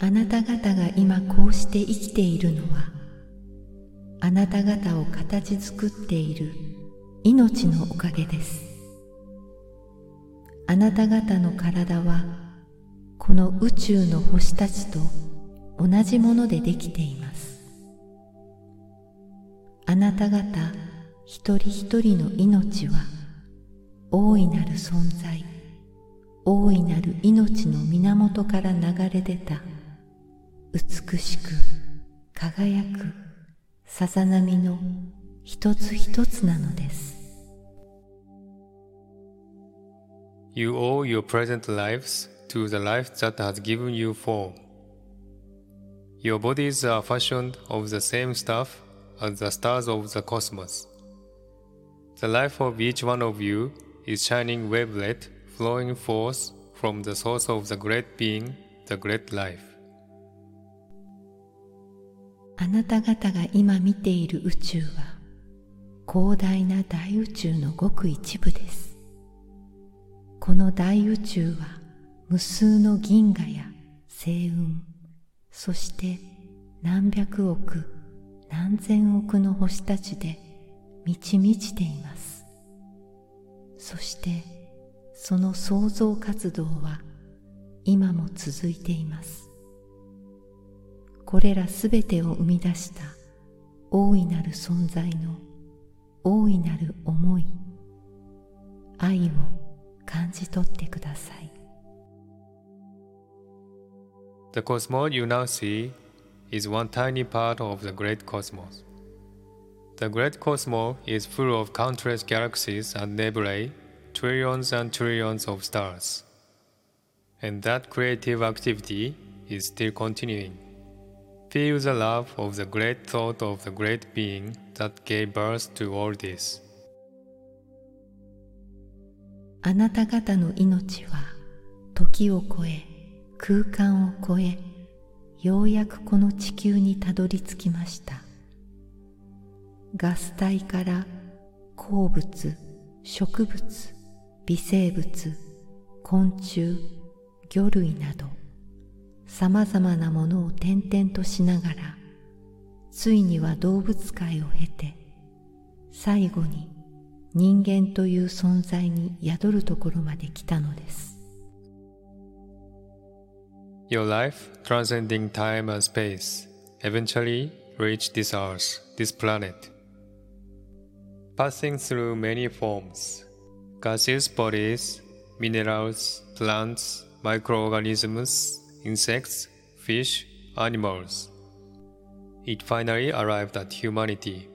あなた方が今こうして生きているのはあなた方を形作っている命のおかげです。あなた方の体はこの宇宙の星たちと同じものでできています。あなた方一人一人の命は大いなる存在大いなる命の源から流れ出た美しく輝くさざ波の一つ一つなのです You owe your present lives to the life that has given you form. Your bodies are fashioned of the same stuff as the stars of the cosmos. The life of each one of you is shining wavelet flowing forth from the source of the great being, the great life. あなた方が今見ている宇宙は広大な大宇宙のごく一部です。この大宇宙は無数の銀河や星雲そして何百億何千億の星たちで満ち満ちています。そしてその創造活動は今も続いています。これらすべてを生み出した大いなる存在の大いなる思い愛を感じ取ってください The cosmos you now see is one tiny part of the great cosmos. The great cosmos is full of countless galaxies and nebulae, trillions and trillions of stars. And that creative activity is still continuing. Feel the love of the great thought of the great being that gave birth to all this. あなた方の命は時を超え空間を超えようやくこの地球にたどり着きましたガス体から鉱物植物微生物昆虫魚類などさまざまなものを転々としながらついには動物界を経て最後に人間という存在に宿るところまで来たのです Your life, transcending time and space, eventually reached this earth, this planet. Passing through many forms gaseous bodies, minerals, plants, microorganisms, insects, fish, animals. It finally arrived at humanity.